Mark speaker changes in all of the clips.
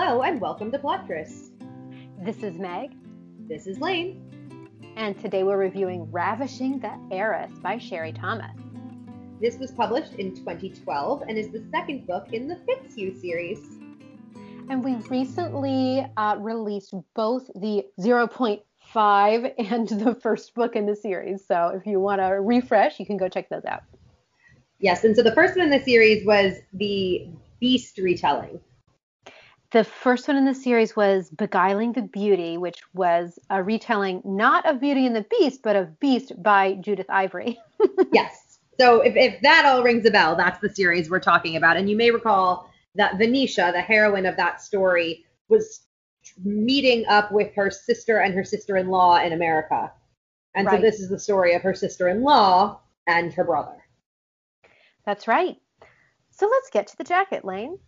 Speaker 1: Hello and welcome to Plottress.
Speaker 2: This is Meg.
Speaker 1: This is Lane.
Speaker 2: And today we're reviewing Ravishing the Heiress by Sherry Thomas.
Speaker 1: This was published in 2012 and is the second book in the Fitzhugh series.
Speaker 2: And we recently uh, released both the 0.5 and the first book in the series. So if you want to refresh, you can go check those out.
Speaker 1: Yes, and so the first one in the series was the Beast retelling.
Speaker 2: The first one in the series was Beguiling the Beauty, which was a retelling not of Beauty and the Beast, but of Beast by Judith Ivory.
Speaker 1: yes. So if, if that all rings a bell, that's the series we're talking about. And you may recall that Venetia, the heroine of that story, was meeting up with her sister and her sister in law in America. And right. so this is the story of her sister in law and her brother.
Speaker 2: That's right. So let's get to the jacket, Lane.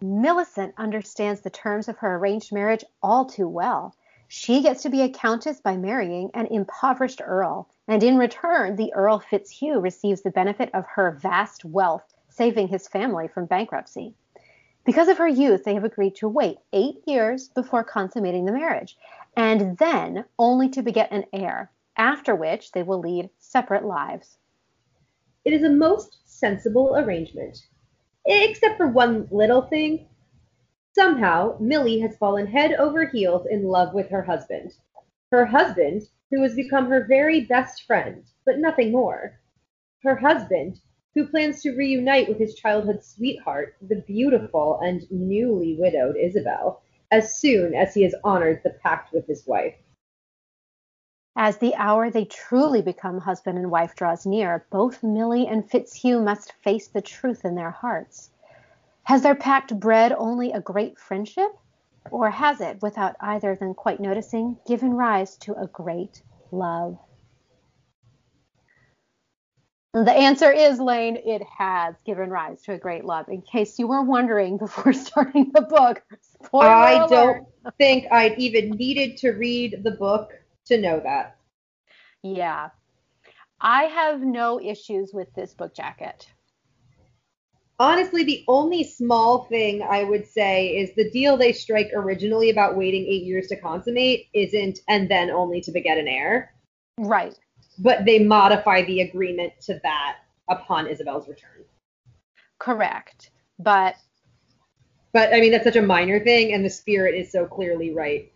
Speaker 2: Millicent understands the terms of her arranged marriage all too well. She gets to be a countess by marrying an impoverished earl, and in return, the Earl Fitzhugh receives the benefit of her vast wealth, saving his family from bankruptcy. Because of her youth, they have agreed to wait eight years before consummating the marriage, and then only to beget an heir, after which they will lead separate lives.
Speaker 1: It is a most sensible arrangement, except for one little thing. Somehow, Millie has fallen head over heels in love with her husband. Her husband, who has become her very best friend, but nothing more. Her husband, who plans to reunite with his childhood sweetheart, the beautiful and newly widowed Isabel, as soon as he has honored the pact with his wife.
Speaker 2: As the hour they truly become husband and wife draws near, both Millie and Fitzhugh must face the truth in their hearts. Has their pact bred only a great friendship? Or has it, without either of them quite noticing, given rise to a great love? The answer is, Lane, it has given rise to a great love. In case you were wondering before starting the book,
Speaker 1: I alert. don't think I even needed to read the book to know that.
Speaker 2: Yeah. I have no issues with this book jacket.
Speaker 1: Honestly, the only small thing I would say is the deal they strike originally about waiting eight years to consummate isn't and then only to beget an heir.
Speaker 2: Right.
Speaker 1: But they modify the agreement to that upon Isabel's return.
Speaker 2: Correct. But
Speaker 1: but I mean that's such a minor thing and the spirit is so clearly right.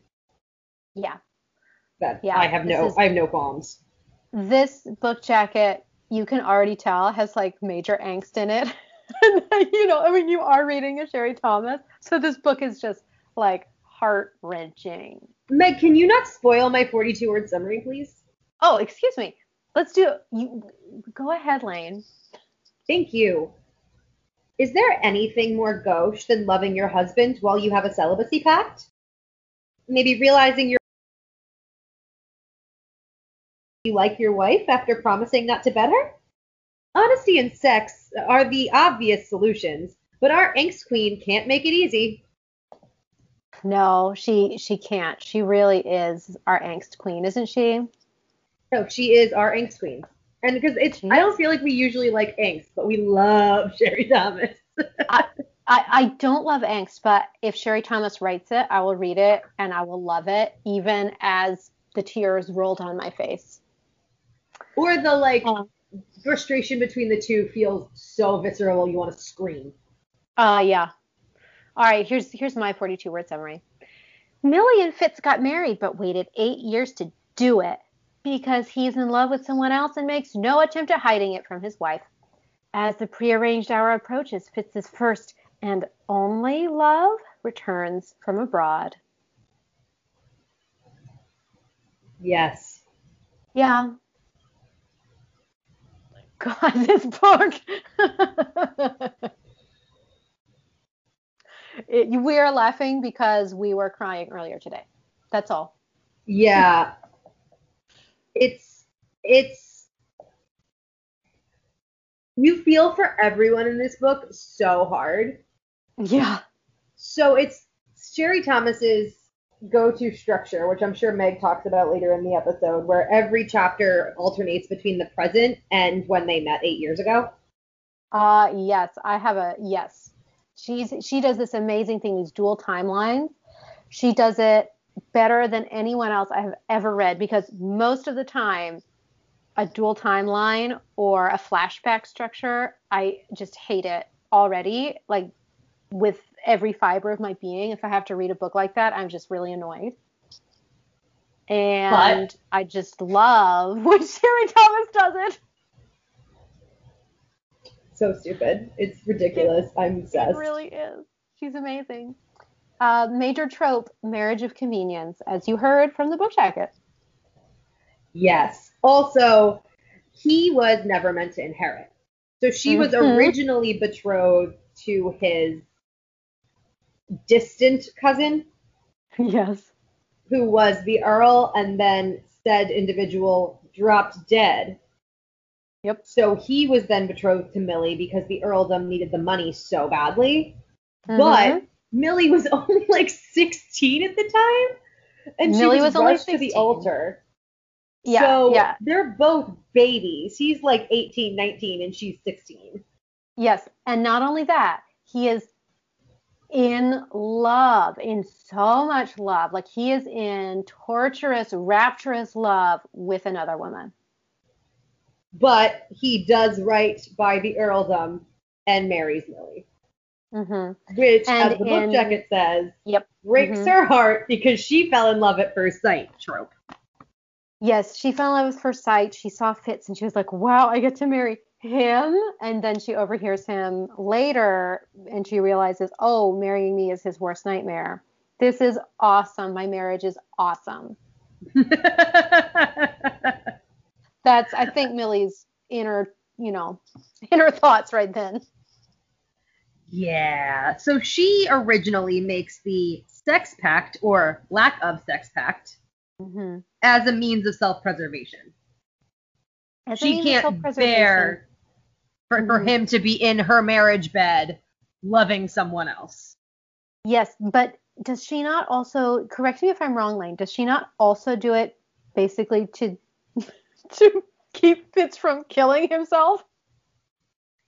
Speaker 2: Yeah
Speaker 1: that yeah, I have no is, I have no qualms.
Speaker 2: This book jacket, you can already tell, has like major angst in it. you know, I mean, you are reading a Sherry Thomas, so this book is just like heart wrenching.
Speaker 1: Meg, can you not spoil my 42 word summary, please?
Speaker 2: Oh, excuse me. Let's do you go ahead, Lane.
Speaker 1: Thank you. Is there anything more gauche than loving your husband while you have a celibacy pact? Maybe realizing you're you like your wife after promising not to bet her? Honesty and sex are the obvious solutions, but our angst queen can't make it easy.
Speaker 2: No, she she can't. She really is our angst queen, isn't she?
Speaker 1: No, she is our angst queen. And because it's I don't feel like we usually like angst, but we love Sherry Thomas.
Speaker 2: I, I, I don't love angst, but if Sherry Thomas writes it, I will read it and I will love it, even as the tears roll down my face
Speaker 1: or the like uh, frustration between the two feels so visceral you want to scream.
Speaker 2: Uh yeah. All right, here's here's my 42 word summary. Millie and Fitz got married but waited 8 years to do it because he's in love with someone else and makes no attempt at hiding it from his wife. As the prearranged hour approaches, Fitz's first and only love returns from abroad.
Speaker 1: Yes.
Speaker 2: Yeah, God, this book. it, we are laughing because we were crying earlier today. That's all.
Speaker 1: Yeah. It's it's you feel for everyone in this book so hard.
Speaker 2: Yeah.
Speaker 1: So it's Sherry Thomas's go-to structure, which I'm sure Meg talks about later in the episode, where every chapter alternates between the present and when they met eight years ago.
Speaker 2: Uh yes, I have a yes. She's she does this amazing thing, these dual timelines. She does it better than anyone else I have ever read because most of the time a dual timeline or a flashback structure, I just hate it already. Like with every fiber of my being, if I have to read a book like that, I'm just really annoyed. And but, I just love when Sherry Thomas does it.
Speaker 1: So stupid. It's ridiculous. I'm obsessed.
Speaker 2: It really is. She's amazing. Uh, major trope, marriage of convenience, as you heard from the book jacket.
Speaker 1: Yes. Also, he was never meant to inherit. So she mm-hmm. was originally betrothed to his distant cousin.
Speaker 2: Yes.
Speaker 1: Who was the Earl, and then said individual dropped dead.
Speaker 2: Yep.
Speaker 1: So he was then betrothed to Millie because the earldom needed the money so badly. Mm-hmm. But Millie was only like 16 at the time, and Millie she was, was only 16. to the altar. Yeah, so yeah. they're both babies. He's like 18, 19, and she's 16.
Speaker 2: Yes, and not only that, he is in love, in so much love. Like he is in torturous, rapturous love with another woman.
Speaker 1: But he does right by the earldom and marries Millie.
Speaker 2: Mm-hmm.
Speaker 1: Which, and as the in, book jacket says,
Speaker 2: yep.
Speaker 1: breaks mm-hmm. her heart because she fell in love at first sight trope.
Speaker 2: Yes, she fell in love with first sight. She saw Fitz and she was like, wow, I get to marry him. And then she overhears him later and she realizes, oh, marrying me is his worst nightmare. This is awesome. My marriage is awesome. That's, I think, Millie's inner, you know, inner thoughts right then.
Speaker 1: Yeah. So she originally makes the sex pact or lack of sex pact mm-hmm. as a means of self-preservation. As she can't bear for, mm-hmm. for him to be in her marriage bed loving someone else.
Speaker 2: Yes, but does she not also correct me if I'm wrong, Lane? Does she not also do it basically to to keep Fitz from killing himself?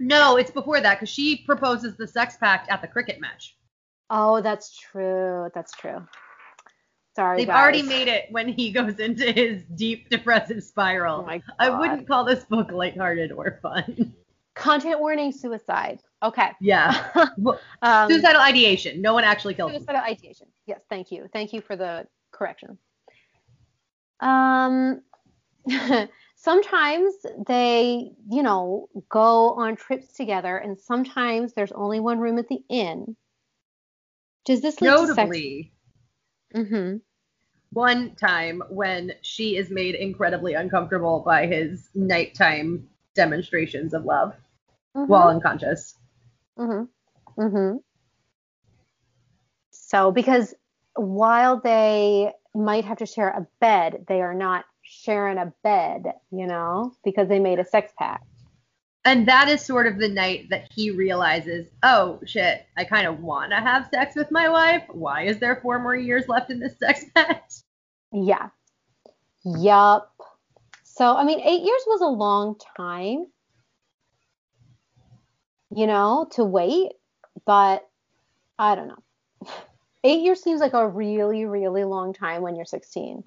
Speaker 1: No, it's before that because she proposes the sex pact at the cricket match.
Speaker 2: Oh, that's true. That's true. Sorry,
Speaker 1: They've
Speaker 2: guys.
Speaker 1: already made it when he goes into his deep depressive spiral.
Speaker 2: Oh.
Speaker 1: I wouldn't call this book lighthearted or fun.
Speaker 2: Content warning: suicide. Okay.
Speaker 1: Yeah. um, suicidal ideation. No one actually killed
Speaker 2: suicidal ideation. Yes. Thank you. Thank you for the correction. Um. sometimes they, you know, go on trips together, and sometimes there's only one room at the inn. Does this lead
Speaker 1: notably?
Speaker 2: To sex- mm-hmm.
Speaker 1: One time when she is made incredibly uncomfortable by his nighttime demonstrations of love mm-hmm. while unconscious.
Speaker 2: Mhm. Mhm. So because while they might have to share a bed, they are not sharing a bed, you know, because they made a sex pact.
Speaker 1: And that is sort of the night that he realizes, oh shit, I kind of want to have sex with my wife. Why is there four more years left in this sex pact?
Speaker 2: Yeah. Yup. So, I mean, eight years was a long time, you know, to wait, but I don't know. Eight years seems like a really, really long time when you're 16.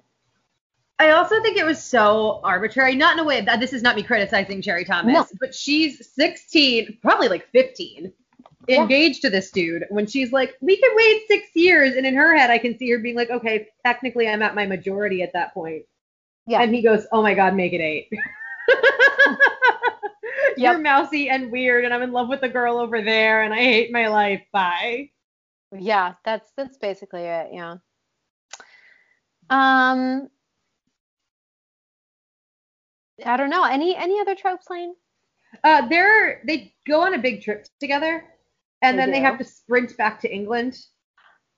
Speaker 1: I also think it was so arbitrary, not in a way that this is not me criticizing Sherry Thomas, no. but she's 16, probably like 15, yeah. engaged to this dude when she's like, we can wait six years. And in her head, I can see her being like, okay, technically I'm at my majority at that point. Yeah. And he goes, oh my God, make it eight. Yep. You're mousy and weird, and I'm in love with the girl over there, and I hate my life. Bye.
Speaker 2: Yeah, that's that's basically it. Yeah. Um, I don't know. Any any other tropes, Lane?
Speaker 1: Uh, they're they go on a big trip together, and they then do. they have to sprint back to England.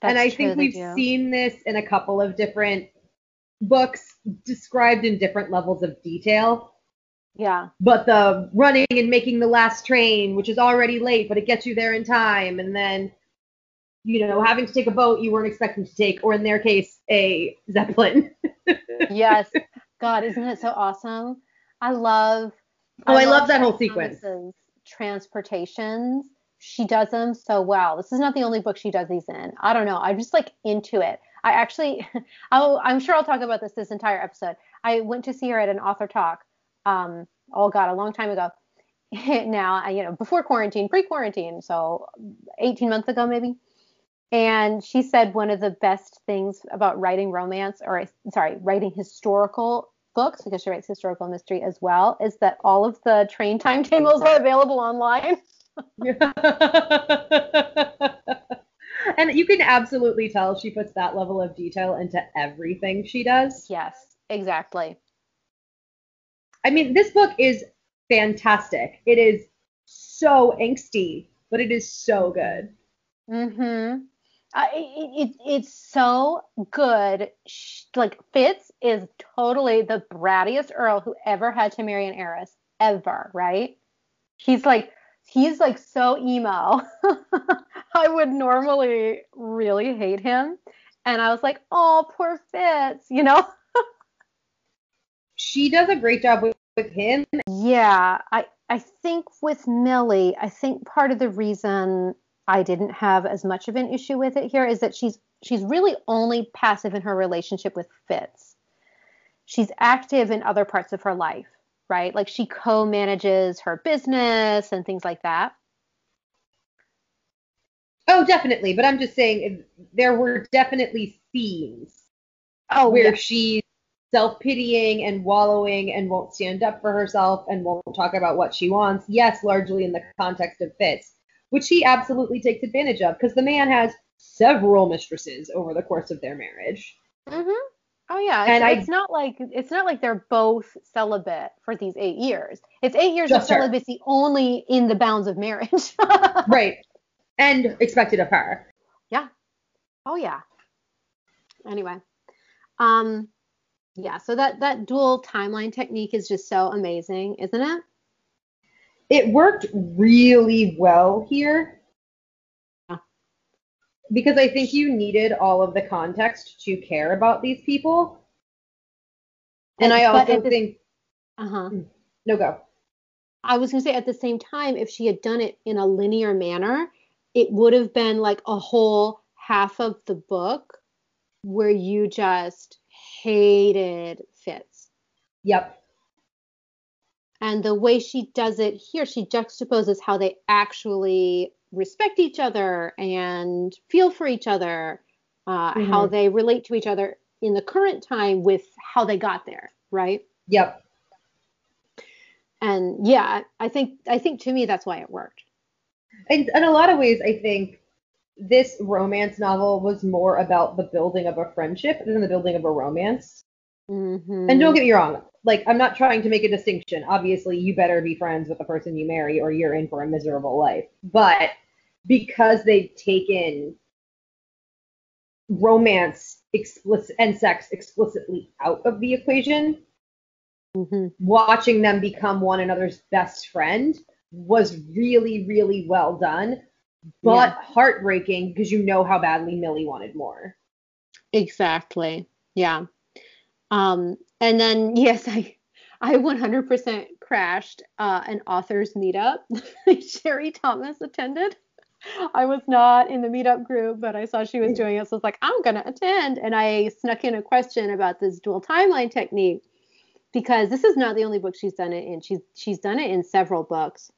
Speaker 1: That's and I true, think we've do. seen this in a couple of different books described in different levels of detail.
Speaker 2: Yeah.
Speaker 1: But the running and making the last train, which is already late, but it gets you there in time, and then you know having to take a boat you weren't expecting to take, or in their case, a zeppelin.
Speaker 2: yes. God, isn't it so awesome? I love.
Speaker 1: Oh, I, I love, love that whole sequence.
Speaker 2: Transportations she does them so well. This is not the only book she does these in. I don't know. I'm just like into it. I actually, I'll, I'm sure I'll talk about this this entire episode. I went to see her at an author talk. Um, oh God, a long time ago. now, you know, before quarantine, pre-quarantine, so 18 months ago maybe. And she said one of the best things about writing romance, or sorry, writing historical books, because she writes historical mystery as well, is that all of the train timetables are available online.
Speaker 1: and you can absolutely tell she puts that level of detail into everything she does.
Speaker 2: Yes, exactly.
Speaker 1: I mean, this book is fantastic. It is so angsty, but it is so good.
Speaker 2: Mhm. Uh, it, it, it's so good. Like Fitz is totally the brattiest Earl who ever had to marry an heiress ever, right? He's like he's like so emo. I would normally really hate him. And I was like, oh, poor Fitz, you know?
Speaker 1: she does a great job with, with him.
Speaker 2: Yeah, I, I think with Millie, I think part of the reason I didn't have as much of an issue with it here is that she's she's really only passive in her relationship with Fitz. She's active in other parts of her life right? Like she co manages her business and things like that.
Speaker 1: Oh, definitely. But I'm just saying there were definitely scenes
Speaker 2: oh,
Speaker 1: where
Speaker 2: yeah.
Speaker 1: she's self pitying and wallowing and won't stand up for herself and won't talk about what she wants. Yes, largely in the context of Fitz, which he absolutely takes advantage of because the man has several mistresses over the course of their marriage.
Speaker 2: Mm-hmm. Oh yeah, it's, and I, it's not like it's not like they're both celibate for these eight years. It's eight years of celibacy her. only in the bounds of marriage.
Speaker 1: right, and expected of her.
Speaker 2: Yeah. Oh yeah. Anyway, um, yeah. So that that dual timeline technique is just so amazing, isn't it?
Speaker 1: It worked really well here because I think you needed all of the context to care about these people. And I also think.
Speaker 2: Uh huh.
Speaker 1: Hmm. No, go.
Speaker 2: I was going to say at the same time, if she had done it in a linear manner, it would have been like a whole half of the book where you just hated Fitz.
Speaker 1: Yep.
Speaker 2: And the way she does it here, she juxtaposes how they actually respect each other and feel for each other, uh, mm-hmm. how they relate to each other in the current time with how they got there, right?
Speaker 1: Yep.
Speaker 2: And yeah, I think I think to me that's why it worked.
Speaker 1: And in a lot of ways, I think this romance novel was more about the building of a friendship than the building of a romance.
Speaker 2: Mm-hmm.
Speaker 1: And don't get me wrong, like I'm not trying to make a distinction. Obviously, you better be friends with the person you marry, or you're in for a miserable life. But because they've taken romance explicit and sex explicitly out of the equation,
Speaker 2: mm-hmm.
Speaker 1: watching them become one another's best friend was really, really well done, but yeah. heartbreaking because you know how badly Millie wanted more.
Speaker 2: Exactly. Yeah. Um, and then yes, I I 100% crashed uh, an authors meetup. Sherry Thomas attended. I was not in the meetup group, but I saw she was doing it, so I was like, I'm gonna attend. And I snuck in a question about this dual timeline technique because this is not the only book she's done it in. She's she's done it in several books.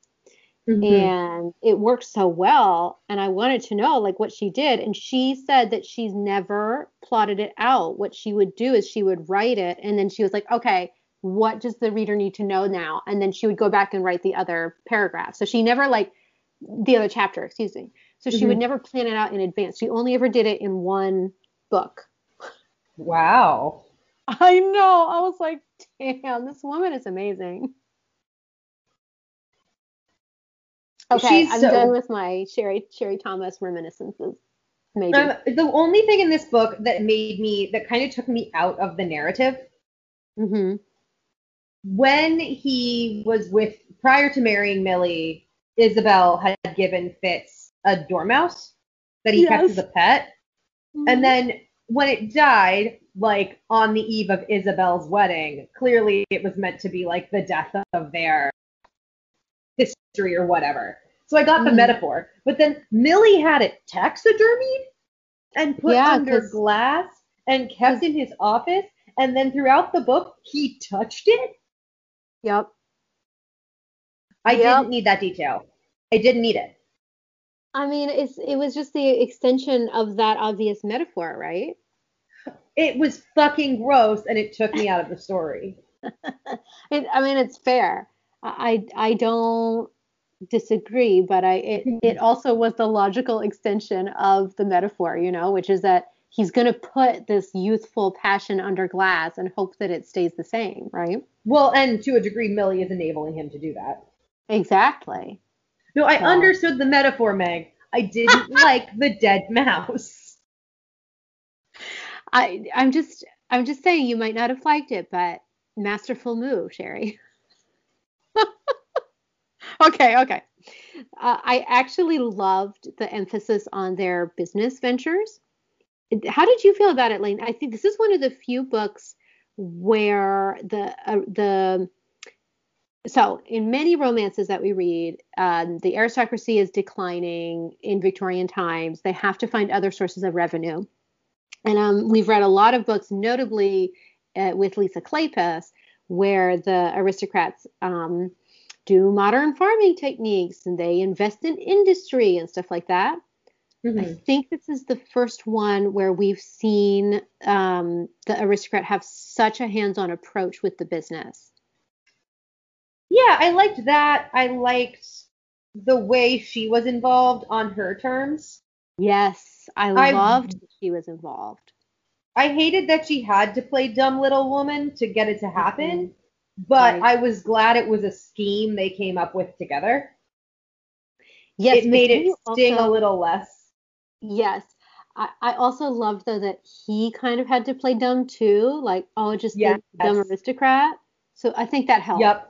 Speaker 2: Mm-hmm. And it worked so well. And I wanted to know like what she did. And she said that she's never plotted it out. What she would do is she would write it and then she was like, okay, what does the reader need to know now? And then she would go back and write the other paragraph. So she never like the other chapter, excuse me. So she mm-hmm. would never plan it out in advance. She only ever did it in one book.
Speaker 1: Wow.
Speaker 2: I know. I was like, damn, this woman is amazing. Okay, She's I'm so... done with my Sherry Sherry Thomas reminiscences.
Speaker 1: Maybe. Um, the only thing in this book that made me that kind of took me out of the narrative.
Speaker 2: Mm-hmm.
Speaker 1: When he was with prior to marrying Millie, Isabel had given Fitz a dormouse that he yes. kept as a pet. Mm-hmm. And then when it died, like on the eve of Isabel's wedding, clearly it was meant to be like the death of their history or whatever. So I got the
Speaker 2: Mhm.
Speaker 1: metaphor. But then Millie had it taxidermied and put
Speaker 2: Yeah,
Speaker 1: under glass and kept in his office. And then throughout the book, he touched it.
Speaker 2: Yep.
Speaker 1: I
Speaker 2: Yep.
Speaker 1: didn't need that detail. I didn't need it.
Speaker 2: I mean, it's it was just the extension of that obvious metaphor, right?
Speaker 1: It was fucking gross and it took me out of the story.
Speaker 2: It, I mean, it's fair. I I I don't disagree, but I it mm-hmm. it also was the logical extension of the metaphor, you know, which is that he's going to put this youthful passion under glass and hope that it stays the same, right?
Speaker 1: Well, and to a degree, Millie is enabling him to do that.
Speaker 2: Exactly.
Speaker 1: No, I
Speaker 2: Wow.
Speaker 1: understood the metaphor, Meg. I didn't like the dead mouse.
Speaker 2: I I'm just I'm just saying you might not have liked it, but masterful move, Sherry. okay, okay. Uh, I actually loved the emphasis on their business ventures. How did you feel about it, Lane? I think this is one of the few books where the uh, the so in many romances that we read, um, the aristocracy is declining in Victorian times. They have to find other sources of revenue. And um, we've read a lot of books, notably uh, with Lisa Kleypas, where the aristocrats um, do modern farming techniques and they invest in industry and stuff like that. I think this is the first one where we've seen um, the aristocrat have such a hands on approach with the business.
Speaker 1: Yeah, I liked that. I liked the way she was involved on her terms.
Speaker 2: Yes, I
Speaker 1: I-
Speaker 2: loved that she was involved.
Speaker 1: I hated that she had to play dumb little woman to get it to happen, but
Speaker 2: Right.
Speaker 1: I was glad it was a scheme they came up with together.
Speaker 2: Yes,
Speaker 1: it made it sting
Speaker 2: also-
Speaker 1: a little less.
Speaker 2: Yes. I, I also loved though that he kind of had to play dumb too, like oh just
Speaker 1: Yes.
Speaker 2: the dumb aristocrat. So I think that helped.
Speaker 1: Yep.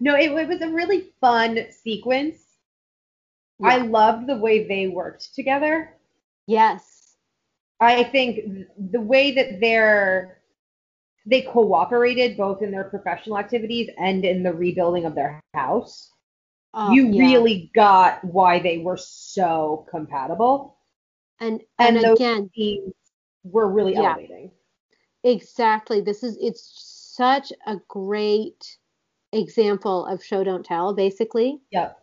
Speaker 1: No, it, it was a really fun sequence. I
Speaker 2: Yeah.
Speaker 1: loved the way they worked together.
Speaker 2: Yes.
Speaker 1: I think th- the way that they're they cooperated both in their professional activities and in the rebuilding of their house.
Speaker 2: Oh,
Speaker 1: you
Speaker 2: yeah.
Speaker 1: really got why they were so compatible.
Speaker 2: and
Speaker 1: and
Speaker 2: and again
Speaker 1: Scenes were really
Speaker 2: Yeah.
Speaker 1: elevating.
Speaker 2: exactly this is it's such a great example of show don't tell basically
Speaker 1: Yep.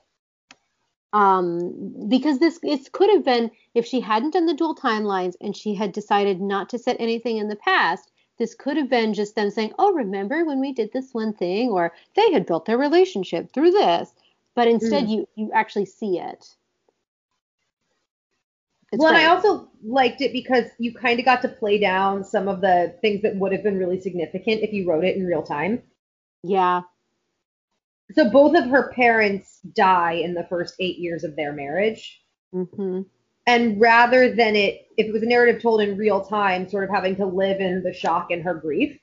Speaker 2: um because this it could have been if she hadn't done the dual timelines and she had decided not to set anything in the past this could have been just them saying oh remember when we did this one thing? or they had built their relationship through this. But instead you you actually see it. It's
Speaker 1: well, and I also liked it because you kind of got to play down some of the things that would have been really significant if you wrote it in real time.
Speaker 2: yeah.
Speaker 1: So both of her parents die in the first eight years of their marriage.
Speaker 2: hmm
Speaker 1: And rather than it, if it was a narrative told in real time, sort of having to live in the shock and her grief,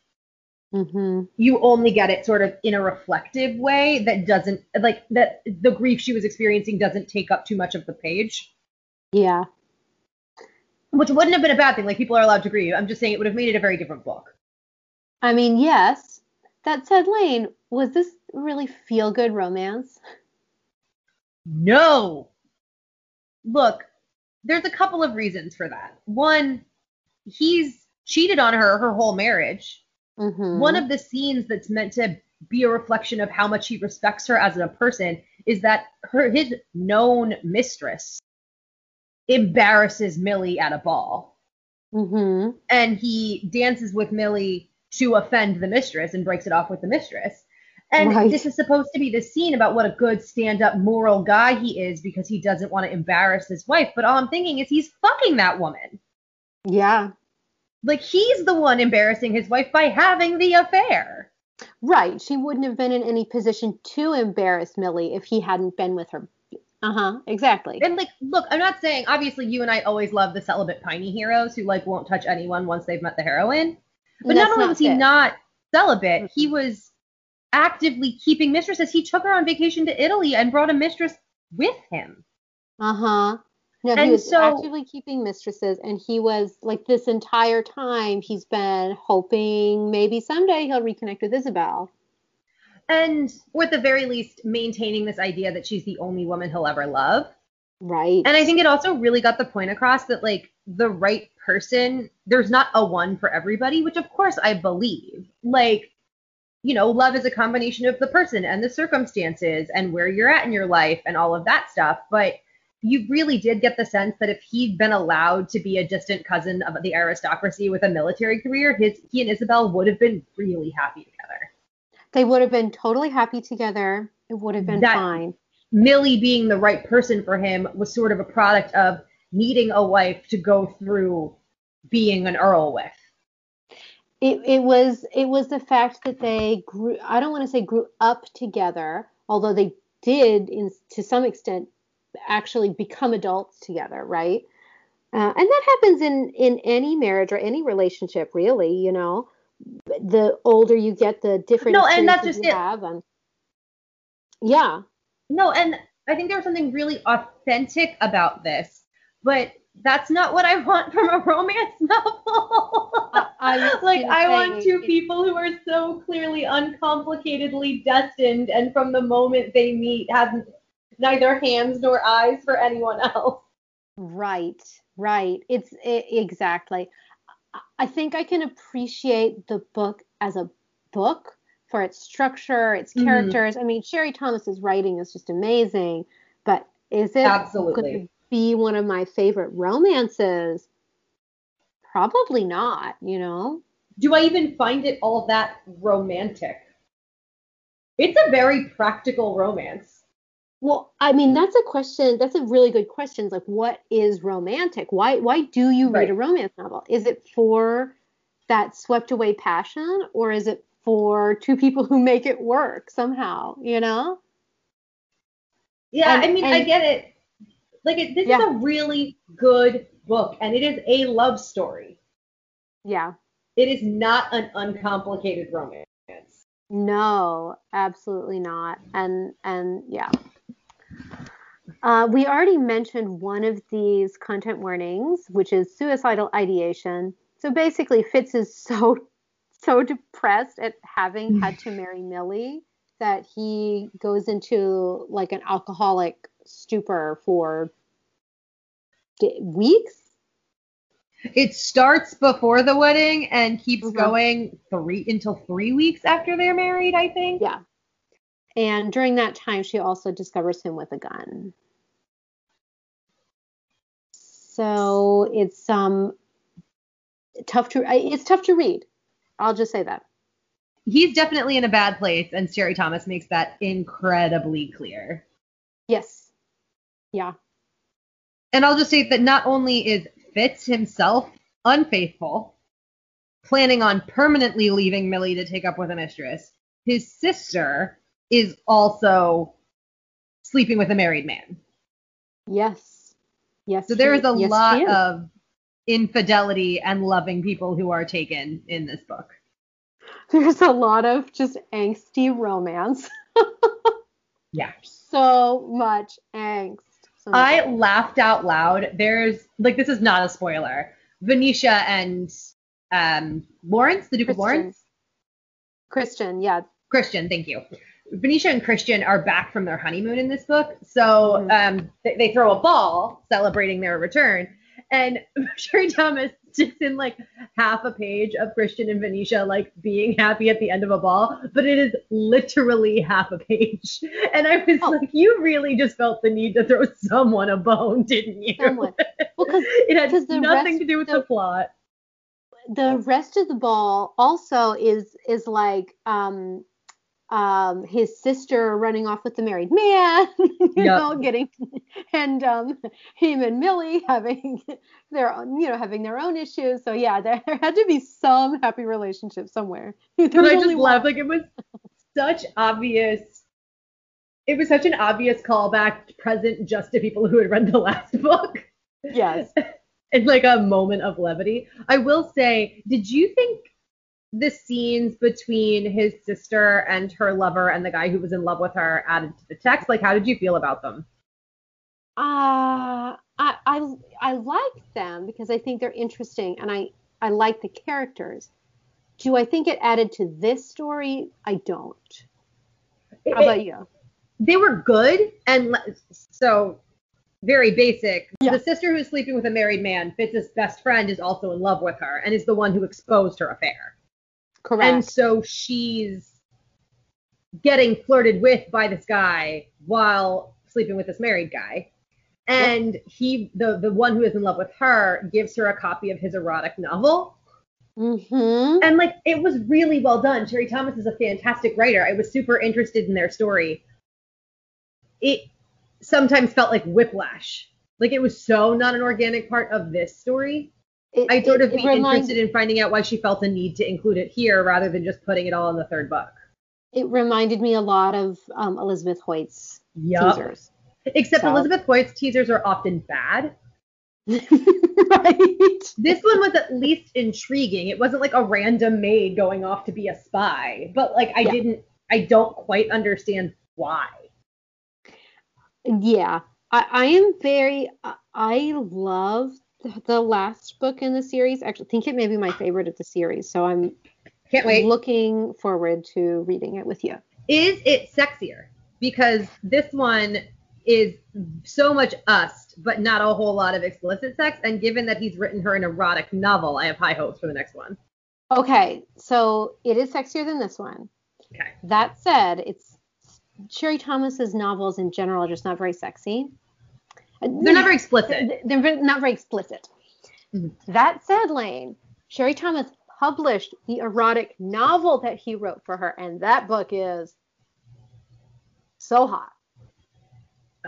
Speaker 2: hmm
Speaker 1: you only get it sort of in a reflective way that doesn't, like, that the grief she was experiencing doesn't take up too much of the page,
Speaker 2: yeah
Speaker 1: which wouldn't have been a bad thing. Like, people are allowed to grieve. I'm just saying it would have made it a very different book.
Speaker 2: I mean, yes. That said, Lane, was this really feel good romance?
Speaker 1: No. Look, there's a couple of reasons for that. One, he's cheated on her her whole marriage.
Speaker 2: Mm-hmm.
Speaker 1: One of the scenes that's meant to be a reflection of how much he respects her as a person is that her his known mistress embarrasses Millie at a ball.
Speaker 2: mm-hmm.
Speaker 1: And he dances with Millie to offend the mistress and breaks it off with the mistress. And
Speaker 2: Right.
Speaker 1: this is supposed to be the scene about what a good stand up moral guy he is because he doesn't want to embarrass his wife. But all I'm thinking is he's fucking that woman.
Speaker 2: Yeah.
Speaker 1: Like he's the one embarrassing his wife by having the affair.
Speaker 2: Right. She wouldn't have been in any position to embarrass Millie if he hadn't been with her. Uh huh. Exactly.
Speaker 1: And like, look, I'm not saying obviously you and I always love the celibate piney heroes who like won't touch anyone once they've met the heroine. But
Speaker 2: That's
Speaker 1: not only was he not celibate, he
Speaker 2: Mhm.
Speaker 1: was actively keeping mistresses. He took her on vacation to Italy and brought a mistress with him.
Speaker 2: Uh huh. No, he
Speaker 1: And
Speaker 2: was
Speaker 1: so-
Speaker 2: actively keeping mistresses, and he was like this entire time. He's been hoping maybe someday he'll reconnect with Isabel.
Speaker 1: and or at the very least maintaining this idea that she's the only woman he'll ever love.
Speaker 2: Right.
Speaker 1: And I think it also really got the point across that like the right person, there's not a one for everybody, which of course I believe. Like, you know, love is a combination of the person and the circumstances and where you're at in your life and all of that stuff. But you really did get the sense that if he'd been allowed to be a distant cousin of the aristocracy with a military career, his he and Isabel would have been really happy together.
Speaker 2: They would have been totally happy together. It would have been
Speaker 1: That-
Speaker 2: fine.
Speaker 1: Millie being the right person for him was sort of a product of needing a wife to go through being an earl with.
Speaker 2: It, it was it was the fact that they grew. I don't want to say grew up together, although they did, in to some extent, actually become adults together, right? Uh, and that happens in in any marriage or any relationship, really. You know, the older you get, the different
Speaker 1: No, and that's just
Speaker 2: you
Speaker 1: it.
Speaker 2: have, and yeah,
Speaker 1: No, and I think there was something really authentic about this, but that's not what I want from a romance novel.
Speaker 2: I- I
Speaker 1: like I want two
Speaker 2: it-
Speaker 1: people who are so clearly uncomplicatedly destined and from the moment they meet have neither hands nor eyes for anyone else.
Speaker 2: Right, right. It's i exactly. I- think I can appreciate the book as a book for its structure, its
Speaker 1: Mhm.
Speaker 2: characters. I mean, Sherry Thomas's writing is just amazing, but is it
Speaker 1: Absolutely.
Speaker 2: be one of my favorite romances? Probably not, you know.
Speaker 1: Do I even find it all that romantic? It's a very practical romance.
Speaker 2: Well, I mean, that's a question. That's a really good question. It's like, what is romantic? Why why do you read a romance novel? Is it for that swept away passion, or is it for two people who make it work somehow? You know?
Speaker 1: Yeah,
Speaker 2: And-
Speaker 1: I mean, I get it. Like, it, this
Speaker 2: Yeah.
Speaker 1: is a really good book, and it is a love story.
Speaker 2: Yeah.
Speaker 1: It is not an uncomplicated romance.
Speaker 2: No, absolutely not. And and yeah. Uh, we already mentioned one of these content warnings, which is suicidal ideation. So basically, Fitz is so so depressed at having had to marry Millie that he goes into like an alcoholic stupor for weeks.
Speaker 1: It starts before the wedding and keeps
Speaker 2: Mhm.
Speaker 1: going three until three weeks after they're married, I think.
Speaker 2: Yeah. And during that time, she also discovers him with a gun. So it's um tough to it's tough to read. I'll just say that.
Speaker 1: He's definitely in a bad place, and Sherry Thomas makes that incredibly clear.
Speaker 2: Yes. Yeah.
Speaker 1: And I'll just say that not only is Fitz himself unfaithful, planning on permanently leaving Millie to take up with a mistress, his sister is also sleeping with a married man.
Speaker 2: Yes. Yes.
Speaker 1: So there is a
Speaker 2: yes,
Speaker 1: lot of infidelity and loving people who are taken in this book.
Speaker 2: there's a lot of just angsty romance.
Speaker 1: Yeah.
Speaker 2: So much angst.
Speaker 1: I laughed out loud. There's like this is not a spoiler. Venetia and um Lawrence, the Duke of
Speaker 2: Christian.
Speaker 1: Lawrence,
Speaker 2: Christian, yeah.
Speaker 1: Christian, thank you. Venetia and Christian are back from their honeymoon in this book, so
Speaker 2: Mhm.
Speaker 1: um, they, they throw a ball celebrating their return, and Sherry Thomas sticks in like half a page of Christian and Venetia like being happy at the end of a ball, but it is literally half a page, and I was
Speaker 2: Oh.
Speaker 1: like, you really just felt the need to throw someone a bone, didn't you?
Speaker 2: Someone. Well, because
Speaker 1: it had nothing
Speaker 2: rest-
Speaker 1: to do with
Speaker 2: the-
Speaker 1: the plot.
Speaker 2: the rest of the ball also is is like um um his sister running off with the married man you
Speaker 1: Yep.
Speaker 2: know getting and um him and millie having their own you know having their own issues so yeah there, there had to be some happy relationship somewhere
Speaker 1: But I just laughed like it was such obvious. It was such an obvious callback present just to people who had read the last book.
Speaker 2: yes
Speaker 1: It's like a moment of levity. I will say, did you think the scenes between his sister and her lover and the guy who was in love with her added to the text? Like, how did you feel about them?
Speaker 2: uh i i i like them because i think they're interesting and i i like the characters do i think it added to this story i don't How about you?
Speaker 1: They were good, and so very basic.
Speaker 2: Yeah.
Speaker 1: The sister who's sleeping with a married man, Fitz's best friend, is also in love with her and is the one who exposed her affair.
Speaker 2: Correct.
Speaker 1: And so she's getting flirted with by this guy while sleeping with this married guy. And he, the the one who is in love with her, gives her a copy of his erotic novel.
Speaker 2: mm-hmm.
Speaker 1: And like it was really well done. Sherry Thomas is a fantastic writer. I was super interested in their story. It sometimes felt like whiplash. Like it was so not an organic part of this story.
Speaker 2: It,
Speaker 1: I'd sort
Speaker 2: it-
Speaker 1: of be
Speaker 2: reminds-
Speaker 1: interested in finding out why she felt the need to include it here rather than just putting it all in the third book.
Speaker 2: It reminded me a lot of um, Elizabeth Hoyt's
Speaker 1: Yup.
Speaker 2: teasers.
Speaker 1: Except
Speaker 2: So-
Speaker 1: Elizabeth Hoyt's teasers are often bad.
Speaker 2: right.
Speaker 1: This one was at least intriguing. It wasn't like a random maid going off to be a spy, but like I
Speaker 2: Yeah.
Speaker 1: didn't, I don't quite understand why.
Speaker 2: Yeah, I, I am very. I love the- last book in the series. Actually, I think it may be my favorite of the series. So I'm
Speaker 1: Can't wait.
Speaker 2: looking forward to reading it with you.
Speaker 1: Is it sexier? Because this one is so much us, but not a whole lot of explicit sex. And given that he's written her an erotic novel, I have high hopes for the next one.
Speaker 2: Okay, so it is sexier than this one.
Speaker 1: Okay.
Speaker 2: That said, it's Sherry Thomas's novels in general are just not very sexy.
Speaker 1: They're not very explicit.
Speaker 2: They're not very explicit.
Speaker 1: Mhm.
Speaker 2: That said, Lane, Sherry Thomas published the erotic novel that he wrote for her, and that book is so hot.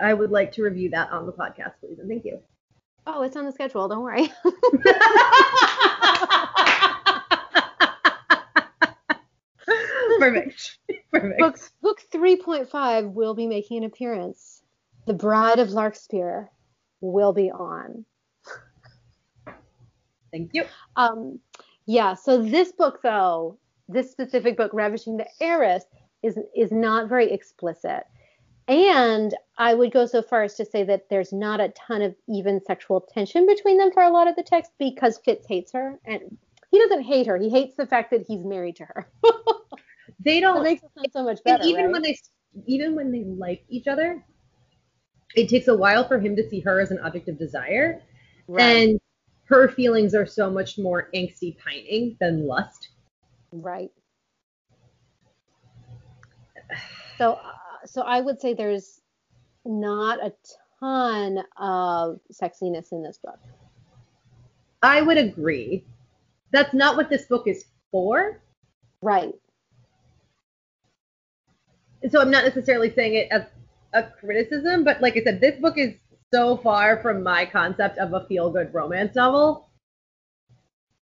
Speaker 1: I would like to review that on the podcast, please, and thank you.
Speaker 2: Oh, it's on the schedule. Don't worry.
Speaker 1: Perfect. Perfect.
Speaker 2: book book 3.5 will be making an appearance. The Bride of Larkspur will be on.
Speaker 1: Thank you.
Speaker 2: Um, yeah. So this book, though, this specific book, Ravishing the Heiress, is is not very explicit, and I would go so far as to say that there's not a ton of even sexual tension between them for a lot of the text because Fitz hates her, and he doesn't hate her. He hates the fact that he's married to her.
Speaker 1: They don't.
Speaker 2: makes it sound so much
Speaker 1: and
Speaker 2: better.
Speaker 1: even
Speaker 2: right?
Speaker 1: when they, even when they like each other, it takes a while for him to see her as an object of desire,
Speaker 2: right,
Speaker 1: and her feelings are so much more angsty pining than lust.
Speaker 2: right. So, uh, so I would say there's not a ton of sexiness in this book.
Speaker 1: I would agree. That's not what this book is for.
Speaker 2: Right.
Speaker 1: So I'm not necessarily saying it as a criticism, but like I said, this book is so far from my concept of a feel good romance novel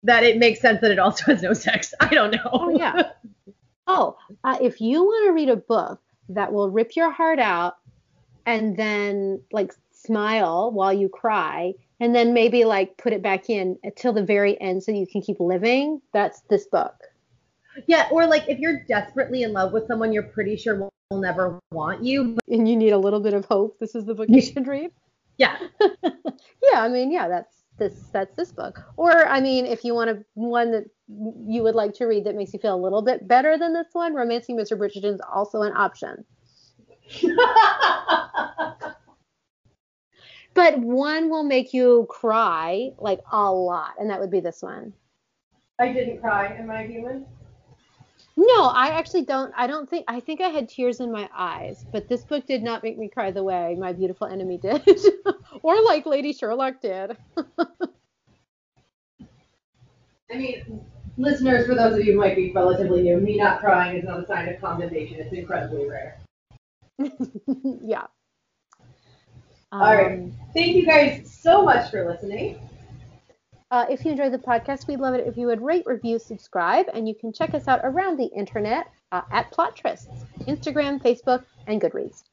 Speaker 1: that it makes sense that it also has no sex. I don't know.
Speaker 2: Oh yeah. Oh, uh, if you want to read a book that will rip your heart out and then like smile while you cry and then maybe like put it back in until the very end so you can keep living, that's this book.
Speaker 1: yeah, or like if you're desperately in love with someone you're pretty sure will, will never want you. But
Speaker 2: And you need a little bit of hope. This is the book you should read.
Speaker 1: yeah,
Speaker 2: Yeah, I mean, yeah, that's this that's this book. Or I mean, if you want a one that you would like to read that makes you feel a little bit better than this one, Romancing Mr. Bridgerton is also an option. But one will make you cry like a lot, and that would be this one.
Speaker 1: I didn't cry. Am I human?
Speaker 2: No, I actually don't. I don't think. I think I had tears in my eyes, but this book did not make me cry the way My Beautiful Enemy did, or like Lady Sherlock did.
Speaker 1: I mean, listeners, for those of you who might be relatively new, me not crying is not a sign of condemnation. It's incredibly rare.
Speaker 2: yeah.
Speaker 1: All right.
Speaker 2: Um,
Speaker 1: Thank you guys so much for listening.
Speaker 2: Uh, if you enjoyed the podcast, we'd love it if you would rate, review, subscribe, and you can check us out around the internet uh, at Plot Trysts, Instagram, Facebook, and Goodreads.